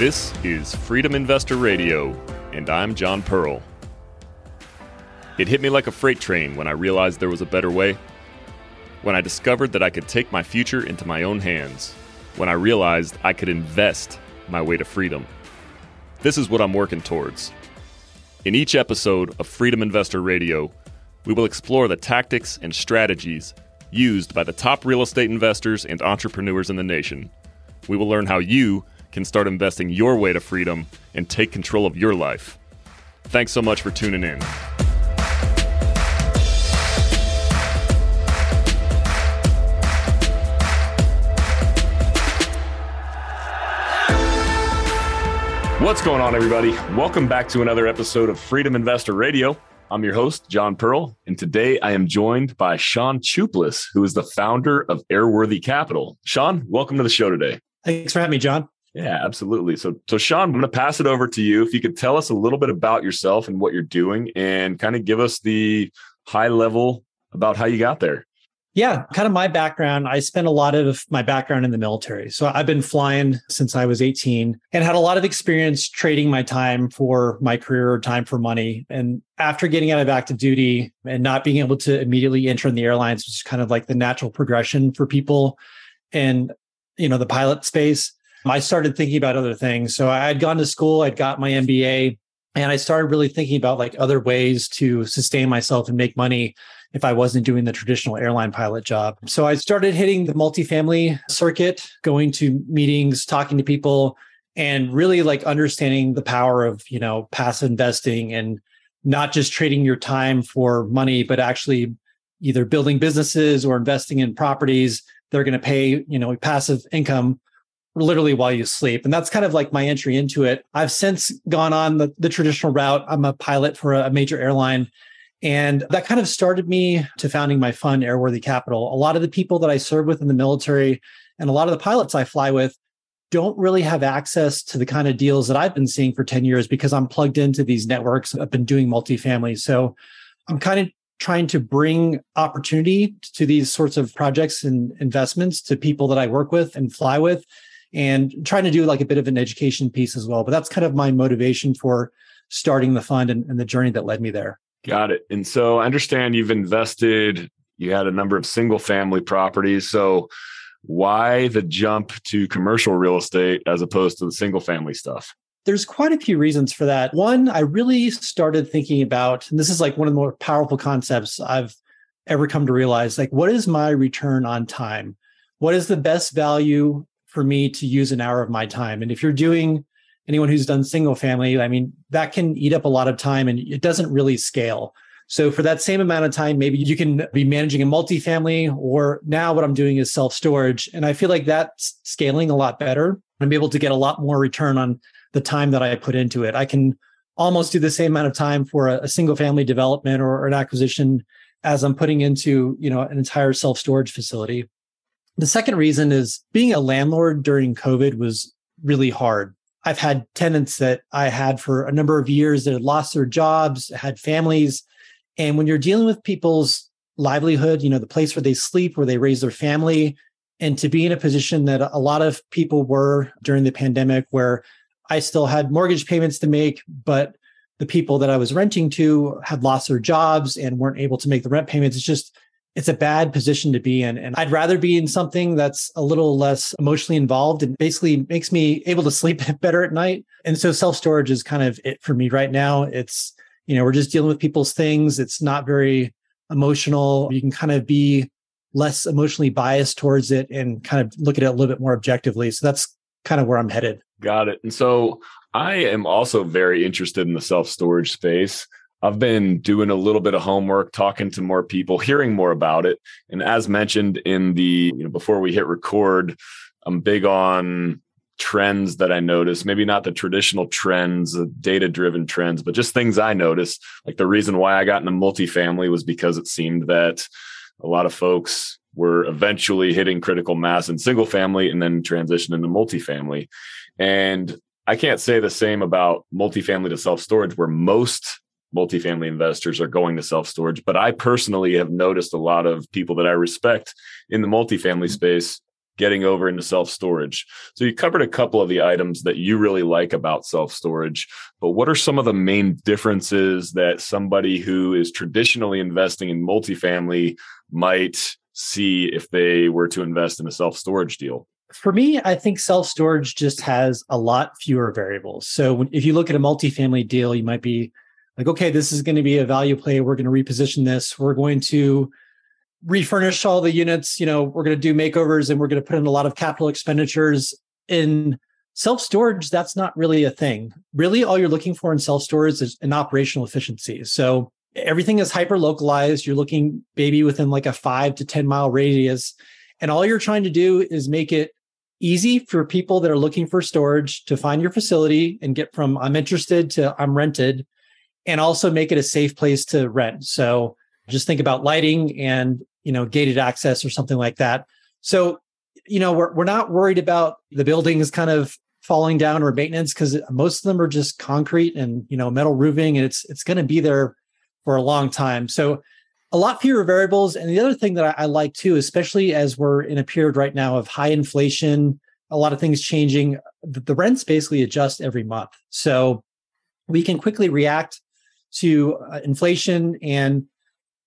This is Freedom Investor Radio, and I'm John Pearl. It hit me like a freight train when I realized there was a better way. When I discovered that I could take my future into my own hands. When I realized I could invest my way to freedom. This is what I'm working towards. In each episode of Freedom Investor Radio, we will explore the tactics and strategies used by the top real estate investors and entrepreneurs in the nation. We will learn how you can start investing your way to freedom and take control of your life. Thanks so much for tuning in. What's going on, everybody? Welcome back to another episode of Freedom Investor Radio. I'm your host, John Pearl, and today I am joined by Sean Chuplis, who is the founder of Airworthy Capital. Sean, welcome to the show today. Thanks for having me, John. Yeah, absolutely. So, so Sean, I'm going to pass it over to you. If you could tell us a little bit about yourself and what you're doing, and kind of give us the high level about how you got there. Yeah, kind of my background. I spent a lot of my background in the military. So I've been flying since I was 18 and had a lot of experience trading my time for my career or time for money. And after getting out of active duty and not being able to immediately enter in the airlines, which is kind of like the natural progression for people in, you know, the pilot space, I started thinking about other things. So I had gone to school, I'd got my MBA, and I started really thinking about like other ways to sustain myself and make money if I wasn't doing the traditional airline pilot job. So I started hitting the multifamily circuit, going to meetings, talking to people, and really like understanding the power of, you know, passive investing and not just trading your time for money, but actually either building businesses or investing in properties. They're going to pay, you know, passive income literally while you sleep. And that's kind of like my entry into it. I've since gone on the, the traditional route. I'm a pilot for a major airline. And that kind of started me to founding my fund, Airworthy Capital. A lot of the people that I serve with in the military and a lot of the pilots I fly with don't really have access to the kind of deals that I've been seeing for 10 years because I'm plugged into these networks. I've been doing multifamily. So I'm kind of trying to bring opportunity to these sorts of projects and investments to people that I work with and fly with and trying to do like a bit of an education piece as well. But that's kind of my motivation for starting the fund and, and the journey that led me there. Got it. And so I understand you've invested, you had a number of single family properties. So why the jump to commercial real estate as opposed to the single family stuff? There's quite a few reasons for that. One, I really started thinking about, and this is like one of the more powerful concepts I've ever come to realize like, what is my return on time? What is the best value for me to use an hour of my time. And if you're doing anyone who's done single family, I mean, that can eat up a lot of time and it doesn't really scale. So for that same amount of time, maybe you can be managing a multifamily or now what I'm doing is self storage. And I feel like that's scaling a lot better. I'm able to get a lot more return on the time that I put into it. I can almost do the same amount of time for a, single family development or, or an acquisition as I'm putting into, you know, an entire self storage facility. The second reason is being a landlord during COVID was really hard. I've had tenants that I had for a number of years that had lost their jobs, had families. And when you're dealing with people's livelihood, you know, the place where they sleep, where they raise their family, and to be in a position that a lot of people were during the pandemic, where I still had mortgage payments to make, but the people that I was renting to had lost their jobs and weren't able to make the rent payments. It's just, it's a bad position to be in. And I'd rather be in something that's a little less emotionally involved and basically makes me able to sleep better at night. And so self storage is kind of it for me right now. It's, you know, we're just dealing with people's things. It's not very emotional. You can kind of be less emotionally biased towards it and kind of look at it a little bit more objectively. So that's kind of where I'm headed. Got it. And so I am also very interested in the self storage space. I've been doing a little bit of homework, talking to more people, hearing more about it. And as mentioned in the, you know, before we hit record, I'm big on trends that I notice, maybe not the traditional trends, the data driven trends, but just things I notice. Like the reason why I got into multifamily was because it seemed that a lot of folks were eventually hitting critical mass in single family and then transition into multifamily. And I can't say the same about multifamily to self storage, where most multifamily investors are going to self storage. But I personally have noticed a lot of people that I respect in the multifamily mm-hmm. space getting over into self storage. So you covered a couple of the items that you really like about self storage, but what are some of the main differences that somebody who is traditionally investing in multifamily might see if they were to invest in a self storage deal? For me, I think self storage just has a lot fewer variables. So if you look at a multifamily deal, you might be like, okay, this is going to be a value play. We're going to reposition this. We're going to refurnish all the units. You know, we're going to do makeovers and we're going to put in a lot of capital expenditures. In self storage, that's not really a thing. Really, all you're looking for in self storage is an operational efficiency. So everything is hyper localized. You're looking maybe within like a five to 10 mile radius. And all you're trying to do is make it easy for people that are looking for storage to find your facility and get from I'm interested to I'm rented and also make it a safe place to rent. So just think about lighting and, you know, gated access or something like that. So, you know, we're, we're not worried about the buildings kind of falling down or maintenance because most of them are just concrete and, you know, metal roofing and it's, it's going to be there for a long time. So a lot fewer variables. And the other thing that I, I like too, especially as we're in a period right now of high inflation, a lot of things changing, the, the rents basically adjust every month. So we can quickly react to uh, inflation. And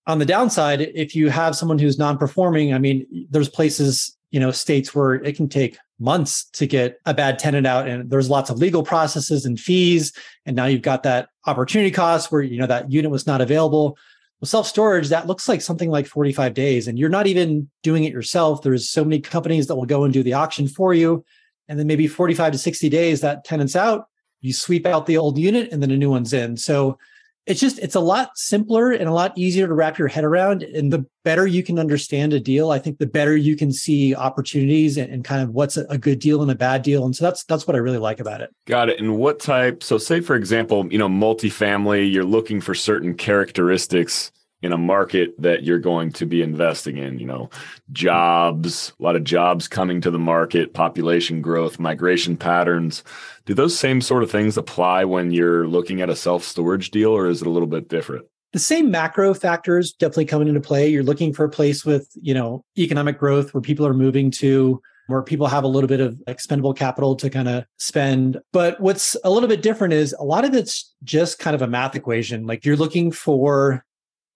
on the downside if you have someone who's non-performing i mean there's places you know states where it can take months to get a bad tenant out and there's lots of legal processes and fees. And now you've got that opportunity cost where you know that unit was not available. With self-storage that looks like something like 45 days and you're not even doing it yourself. There's so many companies that will go and do the auction for you. And then maybe 45 to 60 days that tenant's out you sweep out the old unit and then a new one's in. So it's just it's a lot simpler and a lot easier to wrap your head around. And the better you can understand a deal i think the better you can see opportunities and, and, kind of what's a good deal and a bad deal. And so that's that's what i really like about it. Got it. And what type so say for example you know multifamily you're looking for certain characteristics in a market that you're going to be investing in you know jobs a lot of jobs coming to the market population growth migration patterns do those same sort of things apply when you're looking at a self-storage deal or is it a little bit different the same macro factors definitely coming into play you're looking for a place with you know economic growth where people are moving to where people have a little bit of expendable capital to kind of spend. But what's a little bit different is a lot of it's just kind of a math equation. Like you're looking for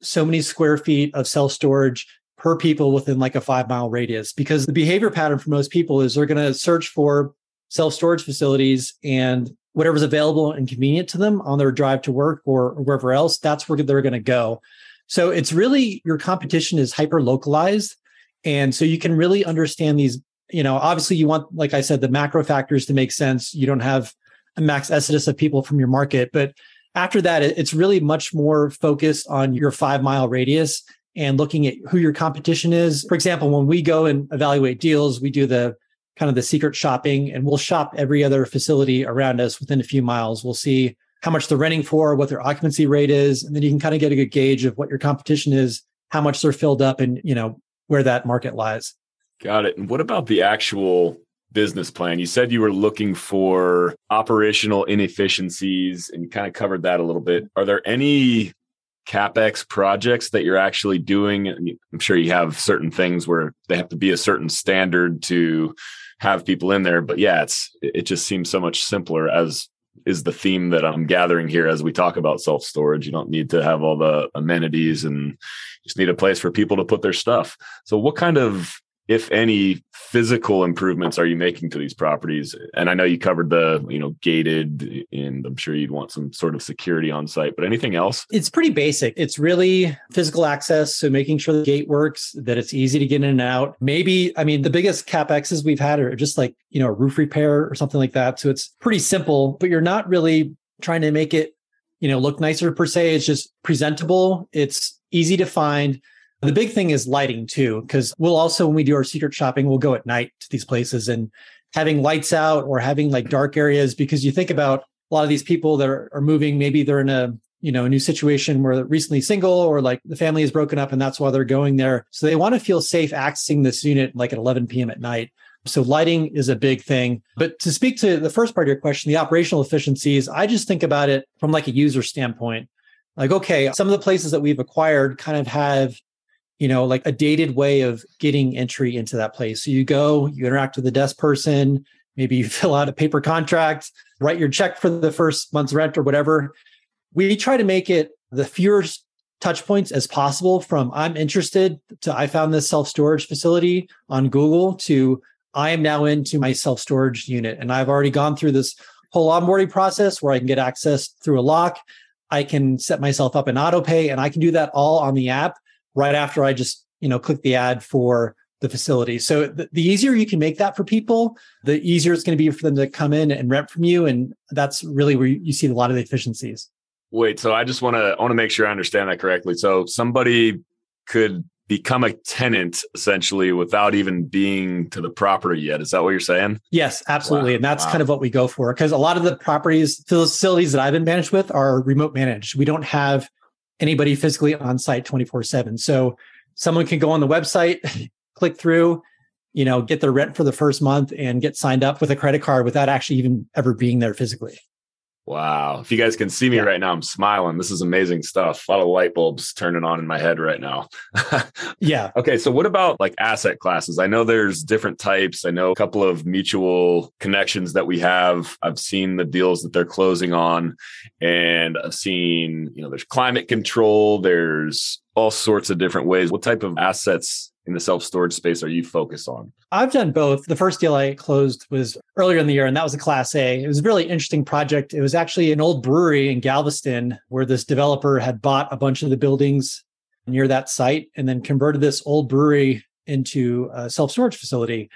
so many square feet of self storage per people within like a five mile radius because the behavior pattern for most people is they're going to search for self storage facilities and whatever's available and convenient to them on their drive to work or wherever else, that's where they're going to go. So it's really your competition is hyper localized. And so you can really understand these, you know, obviously you want, like I said, the macro factors to make sense. You don't have a max exodus of people from your market, but after that, it's really much more focused on your five mile radius and looking at who your competition is. For example, when we go and evaluate deals, we do the kind of the secret shopping and we'll shop every other facility around us within a few miles. We'll see how much they're renting for, what their occupancy rate is, and then you can kind of get a good gauge of what your competition is, how much they're filled up and, you know, where that market lies. Got it. And what about the actual business plan. You said you were looking for operational inefficiencies and you kind of covered that a little bit. Are there any capex projects that you're actually doing? I'm sure you have certain things where they have to be a certain standard to have people in there, but yeah, it's it just seems so much simpler as is the theme that I'm gathering here as we talk about self storage. You don't need to have all the amenities and just need a place for people to put their stuff. So what kind of if any physical improvements are you making to these properties? And i know you covered the you know gated and i'm sure you'd want some sort of security on site but anything else? It's pretty basic. It's really physical access so making sure the gate works that it's easy to get in and out. Maybe i mean the biggest capexes we've had are just like you know a roof repair or something like that. So it's pretty simple but you're not really trying to make it you know look nicer per se. It's just presentable. It's easy to find the big thing is lighting too, because we'll also, when we do our secret shopping, we'll go at night to these places and having lights out or having like dark areas, because you think about a lot of these people that are, moving, maybe they're in a, you know, a new situation where they're recently single or like the family is broken up and that's why they're going there. So they want to feel safe accessing this unit like at 11 p.m. at night. So lighting is a big thing. But to speak to the first part of your question, the operational efficiencies, I just think about it from like a user standpoint. Like, okay, some of the places that we've acquired kind of have you know, like a dated way of getting entry into that place. So you go, you interact with the desk person, maybe you fill out a paper contract, write your check for the first month's rent or whatever. We try to make it the fewer touch points as possible from I'm interested to I found this self storage facility on Google to I am now into my self storage unit. And I've already gone through this whole onboarding process where I can get access through a lock. I can set myself up in auto pay and I can do that all on the app right after I just, you know, click the ad for the facility. So the, the easier you can make that for people, the easier it's going to be for them to come in and rent from you. And that's really where you, you see a lot of the efficiencies. Wait, so I just want to I want to make sure I understand that correctly. So somebody could become a tenant essentially without even being to the property yet. Is that what you're saying? Yes, absolutely. Wow. And that's wow. kind of what we go for because a lot of the properties, the facilities that I've been managed with are remote managed. We don't have anybody physically on site 24 7. So someone can go on the website, click through, you know, get their rent for the first month and get signed up with a credit card without actually even ever being there physically. Wow. If you guys can see me yeah. right now, I'm smiling. This is amazing stuff. A lot of light bulbs turning on in my head right now. yeah. Okay. So, what about like asset classes? I know there's different types. I know a couple of mutual connections that we have. I've seen the deals that they're closing on, and I've seen, you know, there's climate control, there's all sorts of different ways. What type of assets in the self storage space are you focused on? I've done both. The first deal I closed was earlier in the year, and that was a Class A. It was a really interesting project. It was actually an old brewery in Galveston where this developer had bought a bunch of the buildings near that site and then converted this old brewery into a self storage facility.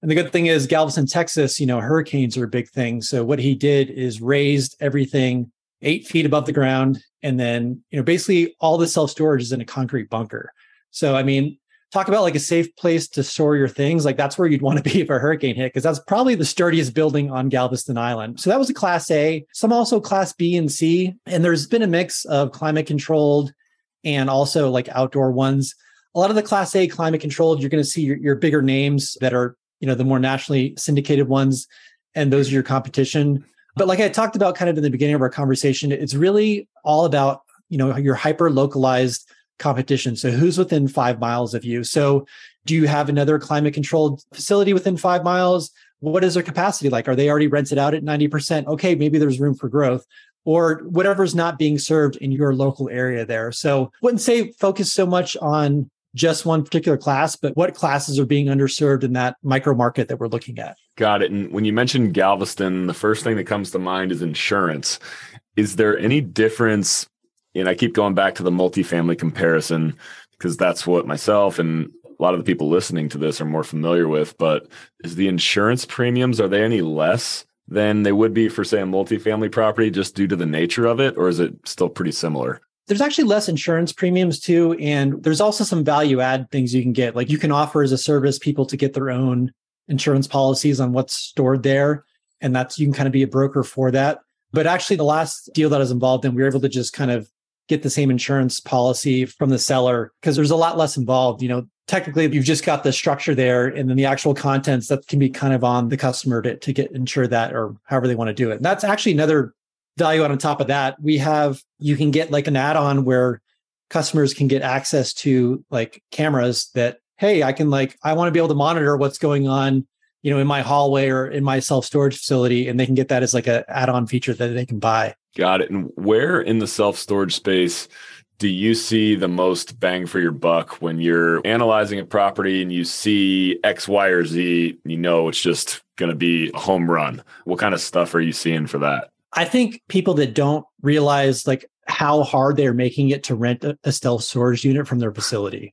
And the good thing is, Galveston, Texas, you know, hurricanes are a big thing. So what he did is raised everything eight feet above the ground. And then, you know, basically all the self storage is in a concrete bunker. So, I mean, talk about like a safe place to store your things. Like that's where you'd want to be if a hurricane hit, because that's probably the sturdiest building on Galveston Island. So that was a class A, some also class B and C. And there's been a mix of climate controlled and also like outdoor ones. A lot of the class A climate controlled, you're going to see your, your bigger names that are, you know, the more nationally syndicated ones. And those are your competition. But like I talked about kind of in the beginning of our conversation, it's really all about, you know, your hyper localized competition. So who's within five miles of you? So do you have another climate controlled facility within five miles? What is their capacity like? Are they already rented out at 90%? Okay, maybe there's room for growth or whatever's not being served in your local area there. So wouldn't say focus so much on just one particular class, but what classes are being underserved in that micro market that we're looking at. Got it. And when you mentioned Galveston, the first thing that comes to mind is insurance. Is there any difference and I keep going back to the multifamily comparison because that's what myself and a lot of the people listening to this are more familiar with. But is the insurance premiums are they any less than they would be for say a multifamily property just due to the nature of it, or is it still pretty similar? There's actually less insurance premiums too, and there's also some value add things you can get. Like you can offer as a service people to get their own insurance policies on what's stored there, and that's you can kind of be a broker for that. But actually, the last deal that I was involved in, we were able to just kind of get the same insurance policy from the seller because there's a lot less involved. You know, technically you've just got the structure there and then the actual contents that can be kind of on the customer to, to get insure that or however they want to do it. And that's actually another value on top of that. We have, you can get like an add-on where customers can get access to like cameras that, hey, I can like, I want to be able to monitor what's going on, you know, in my hallway or in my self-storage facility. And they can get that as like a add-on feature that they can buy. Got it. And where in the self storage space do you see the most bang for your buck when you're analyzing a property and you see X, Y, or Z? You know, it's just going to be a home run. What kind of stuff are you seeing for that? I think people that don't realize like how hard they're making it to rent a self storage unit from their facility,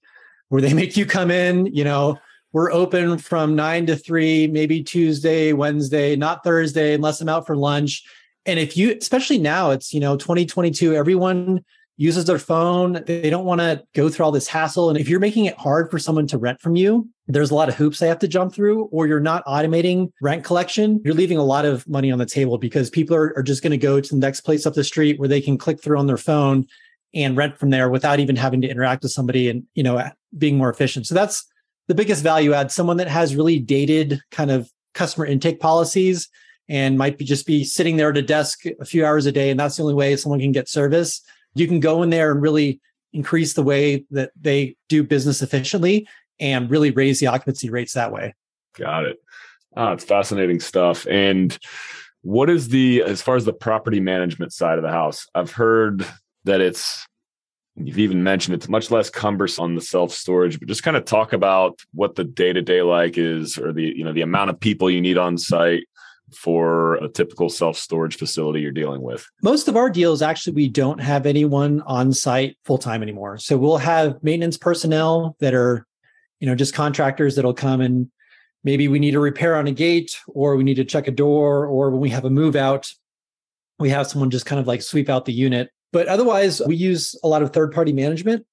where they make you come in, you know, we're open from nine to three, maybe Tuesday, Wednesday, not Thursday, unless I'm out for lunch. And if you especially now it's you know 2022 everyone uses their phone. They don't want to go through all this hassle. And if you're making it hard for someone to rent from you there's a lot of hoops they have to jump through or you're not automating rent collection you're leaving a lot of money on the table because people are, are just going to go to the next place up the street where they can click through on their phone and rent from there without even having to interact with somebody and you know being more efficient. So that's the biggest value add someone that has really dated kind of customer intake policies and might be just be sitting there at a desk a few hours a day and that's the only way someone can get service you can go in there and really increase the way that they do business efficiently and really raise the occupancy rates that way. Got it. Ah, it's fascinating stuff. And what is the, as far as the property management side of the house? I've heard that it's, you've even mentioned it's much less cumbersome on the self storage, but just kind of talk about what the day to day like is, or the, you know, the amount of people you need on site for a typical self storage facility you're dealing with? Most of our deals, actually, we don't have anyone on site full time anymore. So we'll have maintenance personnel that are, you know, just contractors that'll come and maybe we need a repair on a gate or we need to check a door or when we have a move out we have someone just kind of like sweep out the unit but otherwise we use a lot of third party management.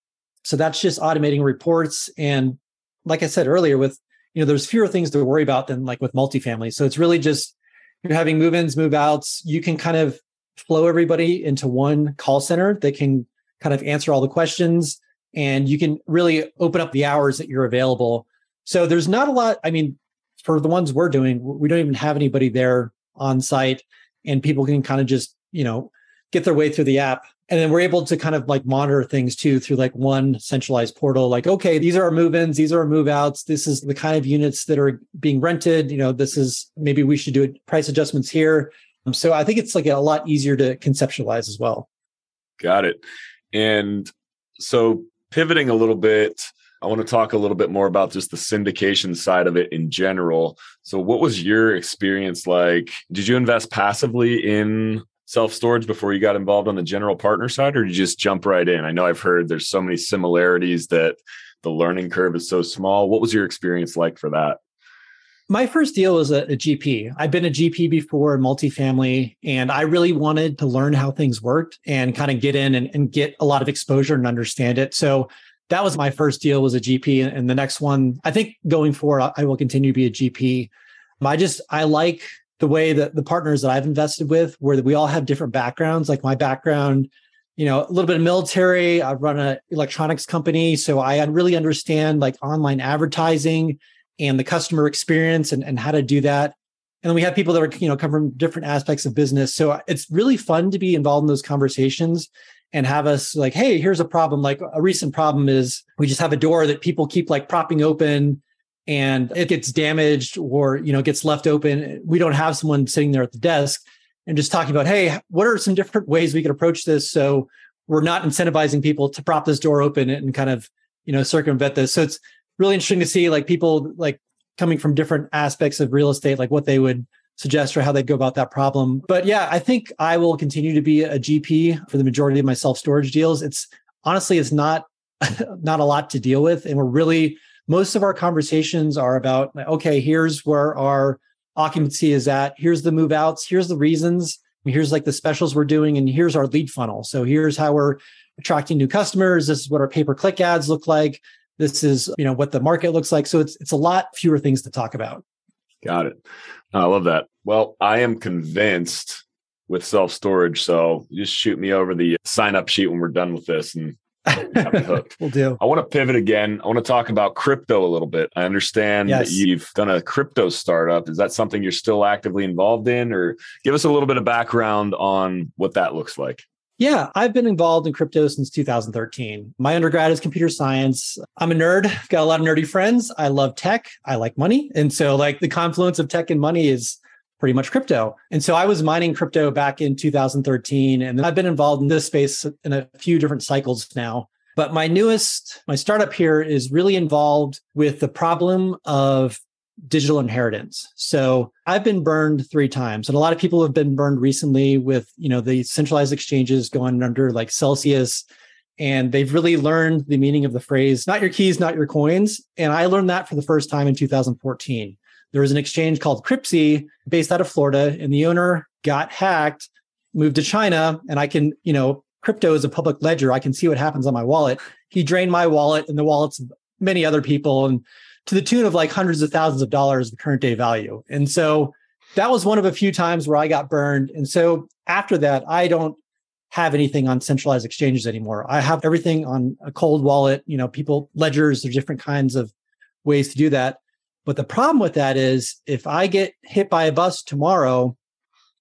So that's just automating reports. And like i said earlier with you know there's fewer things to worry about than like with multifamily. So it's really just you're having move-ins move outs you can kind of flow everybody into one call center that can kind of answer all the questions. And you can really open up the hours that you're available. So there's not a lot. I mean, for the ones we're doing, we don't even have anybody there on site, and people can kind of just you know get their way through the app. And then we're able to kind of like monitor things too through like one centralized portal. Like, okay, these are our move-ins, these are our move-outs. This is the kind of units that are being rented. You know, this is maybe we should do price adjustments here. Um, so I think it's like a lot easier to conceptualize as well. Got it. And so pivoting a little bit I want to talk a little bit more about just the syndication side of it in general. So, what was your experience like? Did you invest passively in self storage before you got involved on the general partner side, or did you just jump right in? I know I've heard there's so many similarities that the learning curve is so small. What was your experience like for that? My first deal was a, a GP. I've been a GP before in multifamily, and I really wanted to learn how things worked and kind of get in and, and get a lot of exposure and understand it. So that was my first deal was a GP. And the next one, I think going forward, I will continue to be a GP. I just, I like the way that the partners that I've invested with, where we all have different backgrounds. Like my background, you know, a little bit of military. I run an electronics company. So I really understand like online advertising and the customer experience and, and how to do that. And then we have people that are, you know, come from different aspects of business. So uh, it's really fun to be involved in those conversations and have us like, hey, here's a problem. Like a recent problem is we just have a door that people keep like propping open and it gets damaged or you know gets left open. We don't have someone sitting there at the desk and just talking about, hey, what are some different ways we could approach this so we're not incentivizing people to prop this door open and kind of you know circumvent this. So it's really interesting to see like people like coming from different aspects of real estate, like what they would suggest or how they'd go about that problem. But yeah, I think I will continue to be a GP for the majority of my self storage deals. It's honestly, it's not not a lot to deal with, and we're really most of our conversations are about okay, here's where our occupancy is at. Here's the move outs. Here's the reasons. Here's like the specials we're doing, and here's our lead funnel. So here's how we're attracting new customers. This is what our pay per click ads look like. This is you know what the market looks like. So it's it's a lot fewer things to talk about. Got it. I love that. Well, I am convinced with self storage. So just shoot me over the sign up sheet when we're done with this and. we'll do. I want to pivot again. I want to talk about crypto a little bit. I understand yes. that you've done a crypto startup. Is that something you're still actively involved in, or give us a little bit of background on what that looks like? Yeah, I've been involved in crypto since 2013. My undergrad is computer science. I'm a nerd. I've got a lot of nerdy friends. I love tech. I like money. And so like the confluence of tech and money is pretty much crypto. And so I was mining crypto back in 2013 and I've been involved in this space in a few different cycles now. But my newest, my startup here is really involved with the problem of digital inheritance. So I've been burned three times, and a lot of people have been burned recently with you know the centralized exchanges going under like Celsius, and they've really learned the meaning of the phrase "not your keys, not your coins." And I learned that for the first time in 2014. There was an exchange called Cryptsy based out of Florida, and the owner got hacked, moved to China, and I can you know crypto is a public ledger. I can see what happens on my wallet. He drained my wallet and the wallets of many other people and to the tune of like hundreds of thousands of dollars of current day value. And so that was one of a few times where I got burned. And so after that, I don't have anything on centralized exchanges anymore. I have everything on a cold wallet, you know, people ledgers, there's different kinds of ways to do that. But the problem with that is if I get hit by a bus tomorrow,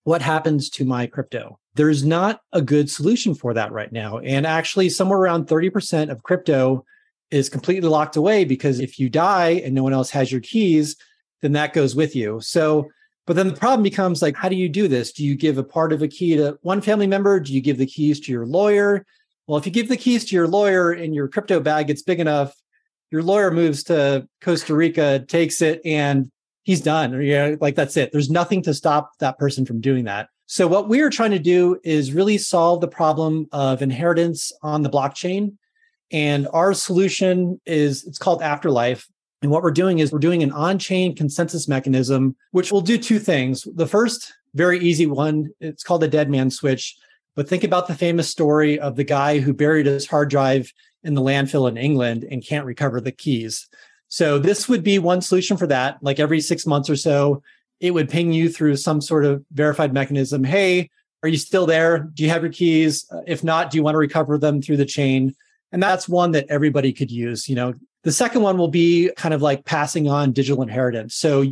what happens to my crypto? there's not a good solution for that right now. And actually, somewhere around 30% of crypto is completely locked away because if you die and no one else has your keys, then that goes with you. So, but then the problem becomes like, how do you do this? Do you give a part of a key to one family member? Do you give the keys to your lawyer? Well, if you give the keys to your lawyer and your crypto bag gets big enough, your lawyer moves to Costa Rica, takes it, and he's done. Or, like that's it. There's nothing to stop that person from doing that. So what we are trying to do is really solve the problem of inheritance on the blockchain. And our solution is it's called Afterlife. And what we're doing is we're doing an on-chain consensus mechanism, which will do two things. The first, very easy one, it's called the dead man switch. But think about the famous story of the guy who buried his hard drive in the landfill in England and can't recover the keys. So this would be one solution for that. Like every six months or so, it would ping you through some sort of verified mechanism. Hey, are you still there? Do you have your keys? Uh, if not, do you want to recover them through the chain? And that's one that everybody could use. You know, the second one will be kind of like passing on digital inheritance. So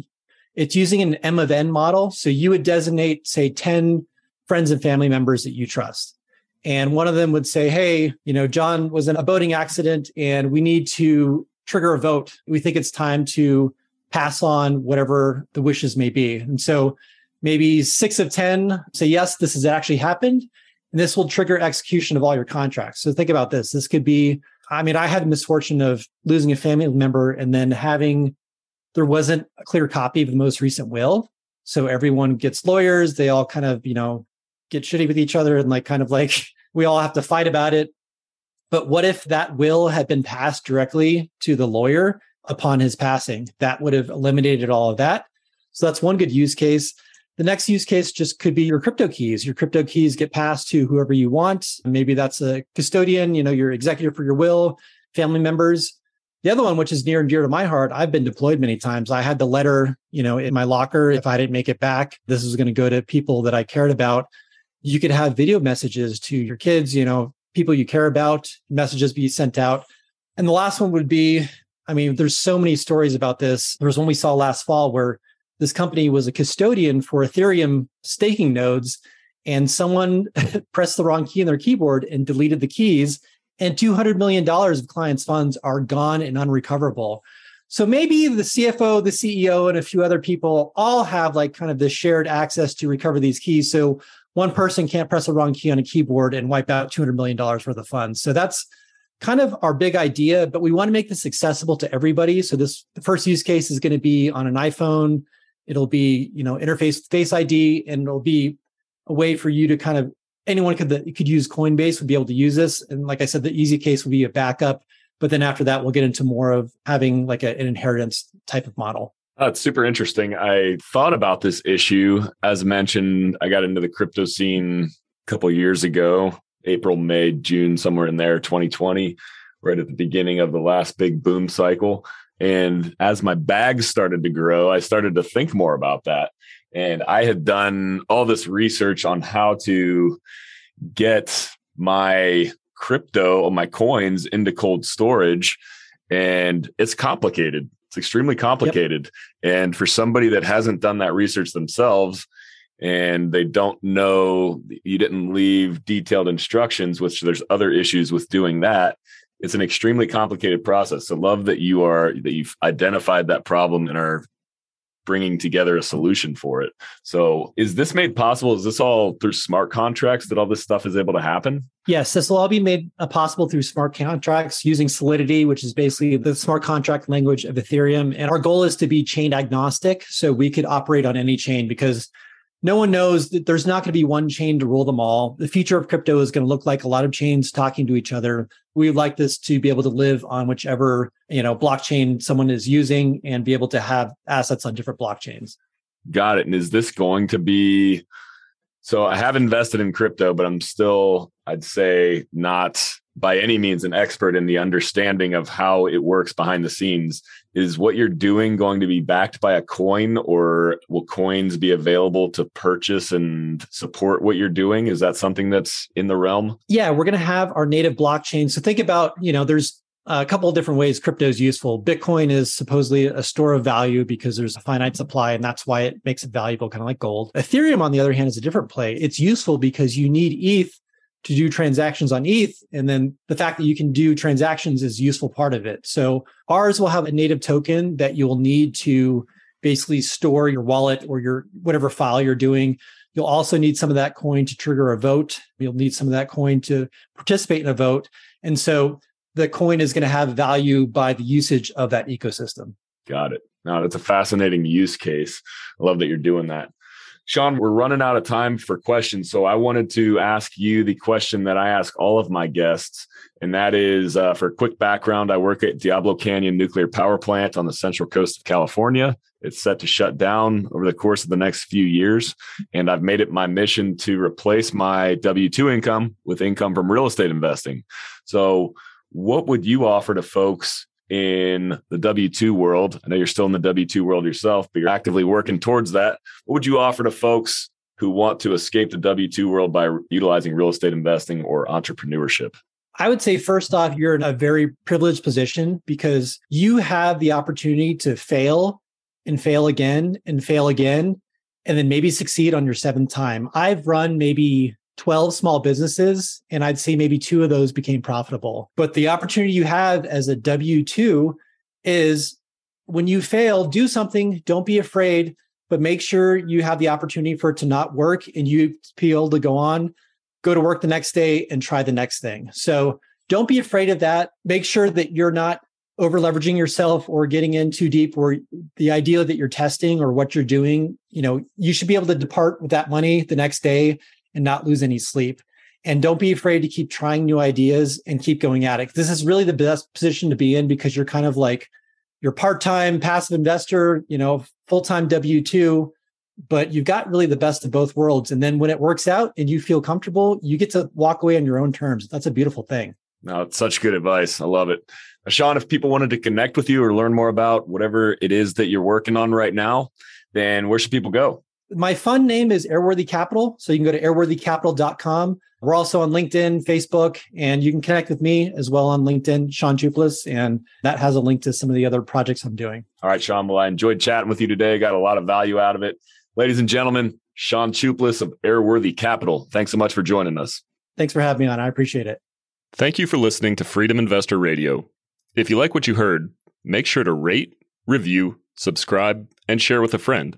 it's using an M of N model. So you would designate, say, 10 friends and family members that you trust. And one of them would say, Hey, you know, John was in a boating accident and we need to trigger a vote. We think it's time to pass on whatever the wishes may be. And so maybe six of 10 say, yes, this has actually happened. And this will trigger execution of all your contracts. So think about this. This could be, I mean, I had the misfortune of losing a family member and then having, there wasn't a clear copy of the most recent will. So everyone gets lawyers. They all kind of, you know, get shitty with each other and like kind of like we all have to fight about it. But what if that will had been passed directly to the lawyer upon his passing. That would have eliminated all of that. So that's one good use case. The next use case just could be your crypto keys. Your crypto keys get passed to whoever you want. Maybe that's a custodian, you know, your executor for your will, family members. The other one, which is near and dear to my heart, I've been deployed many times. I had the letter, you know, in my locker. If I didn't make it back, this was going to go to people that I cared about. You could have video messages to your kids, you know, people you care about, messages be sent out. And the last one would be I mean, there's so many stories about this. There was one we saw last fall where this company was a custodian for Ethereum staking nodes, and someone pressed the wrong key in their keyboard and deleted the keys, and $200 million of clients' funds are gone and unrecoverable. So maybe the CFO, the CEO, and a few other people all have like kind of this shared access to recover these keys. So one person can't press the wrong key on a keyboard and wipe out $200 million worth of funds. So that's kind of our big idea, but we want to make this accessible to everybody. So this the first use case is going to be on an iPhone. It'll be, you know, interface face ID and it'll be a way for you to kind of anyone could that could use Coinbase would be able to use this. And like I said, the easy case would be a backup. But then after that, we'll get into more of having like a, an inheritance type of model. Uh, That's super interesting. I thought about this issue. As mentioned, I got into the crypto scene a couple years ago April, May, June, somewhere in there, 2020, right at the beginning of the last big boom cycle. And as my bags started to grow, I started to think more about that. And I had done all this research on how to get my crypto, my coins into cold storage. And it's complicated. It's extremely complicated. Yep. And for somebody that hasn't done that research themselves, and they don't know you didn't leave detailed instructions which there's other issues with doing that it's an extremely complicated process so love that you are that you've identified that problem and are bringing together a solution for it. So is this made possible? Is this all through smart contracts that all this stuff is able to happen? Yes this will all be made uh, possible through smart contracts using solidity which is basically the smart contract language of ethereum. And our goal is to be chain agnostic so we could operate on any chain because no one knows that there's not going to be one chain to rule them all. The future of crypto is going to look like a lot of chains talking to each other. We would like this to be able to live on whichever, you know, blockchain someone is using and be able to have assets on different blockchains. Got it. And is this going to be so I have invested in crypto, but I'm still, I'd say, not by any means an expert in the understanding of how it works behind the scenes. Is what you're doing going to be backed by a coin, or will coins be available to purchase and support what you're doing? Is that something that's in the realm? Yeah, we're going to have our native blockchain. So think about, you know, there's a couple of different ways crypto is useful. Bitcoin is supposedly a store of value because there's a finite supply, and that's why it makes it valuable, kind of like gold. Ethereum, on the other hand, is a different play. It's useful because you need ETH to do transactions on ETH. And then the fact that you can do transactions is useful part of it. So ours will have a native token that you'll need to basically store your wallet or your whatever file you're doing. You'll also need some of that coin to trigger a vote. You'll need some of that coin to participate in a vote. And so the coin is going to have value by the usage of that ecosystem. Got it. Now, that's a fascinating use case. I love that you're doing that. Sean, we're running out of time for questions. So I wanted to ask you the question that I ask all of my guests. And that is uh, for a quick background, I work at Diablo Canyon Nuclear Power Plant on the central coast of California. It's set to shut down over the course of the next few years. And I've made it my mission to replace my W 2 income with income from real estate investing. So, what would you offer to folks in the W 2 world? I know you're still in the W 2 world yourself, but you're actively working towards that. What would you offer to folks who want to escape the W 2 world by utilizing real estate investing or entrepreneurship? I would say, first off, you're in a very privileged position because you have the opportunity to fail and fail again and fail again, and then maybe succeed on your seventh time. I've run maybe 12 small businesses, and I'd say maybe two of those became profitable. But the opportunity you have as a W 2 is when you fail, do something, don't be afraid, but make sure you have the opportunity for it to not work and you be able to go on, go to work the next day and try the next thing. So don't be afraid of that. Make sure that you're not over leveraging yourself or getting in too deep where the idea that you're testing or what you're doing, you know, you should be able to depart with that money the next day and not lose any sleep. And don't be afraid to keep trying new ideas and keep going at it. This is really the best position to be in because you're kind of like you're part-time passive investor, you know, full-time W2, but you've got really the best of both worlds. And then when it works out and you feel comfortable, you get to walk away on your own terms. That's a beautiful thing. No, it's such good advice. I love it. Sean, if people wanted to connect with you or learn more about whatever it is that you're working on right now, then where should people go? My fund name is Airworthy Capital. So you can go to airworthycapital.com. We're also on LinkedIn, Facebook, and you can connect with me as well on LinkedIn, Sean Chuplis, and that has a link to some of the other projects I'm doing. All right, Sean. Well, I enjoyed chatting with you today. Got a lot of value out of it. Ladies and gentlemen, Sean Chuplis of Airworthy Capital. Thanks so much for joining us. Thanks for having me on. I appreciate it. Thank you for listening to Freedom Investor Radio. If you like what you heard, make sure to rate, review, subscribe, and share with a friend.